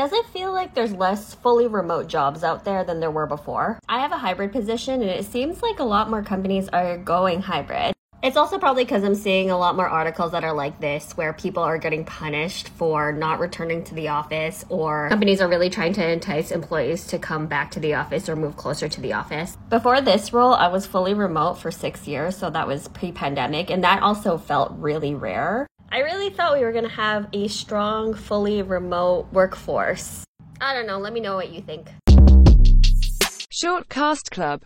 Does it feel like there's less fully remote jobs out there than there were before? I have a hybrid position and it seems like a lot more companies are going hybrid. It's also probably because I'm seeing a lot more articles that are like this, where people are getting punished for not returning to the office, or companies are really trying to entice employees to come back to the office or move closer to the office. Before this role, I was fully remote for six years, so that was pre pandemic, and that also felt really rare. I really thought we were going to have a strong, fully remote workforce. I don't know, let me know what you think. Shortcast Club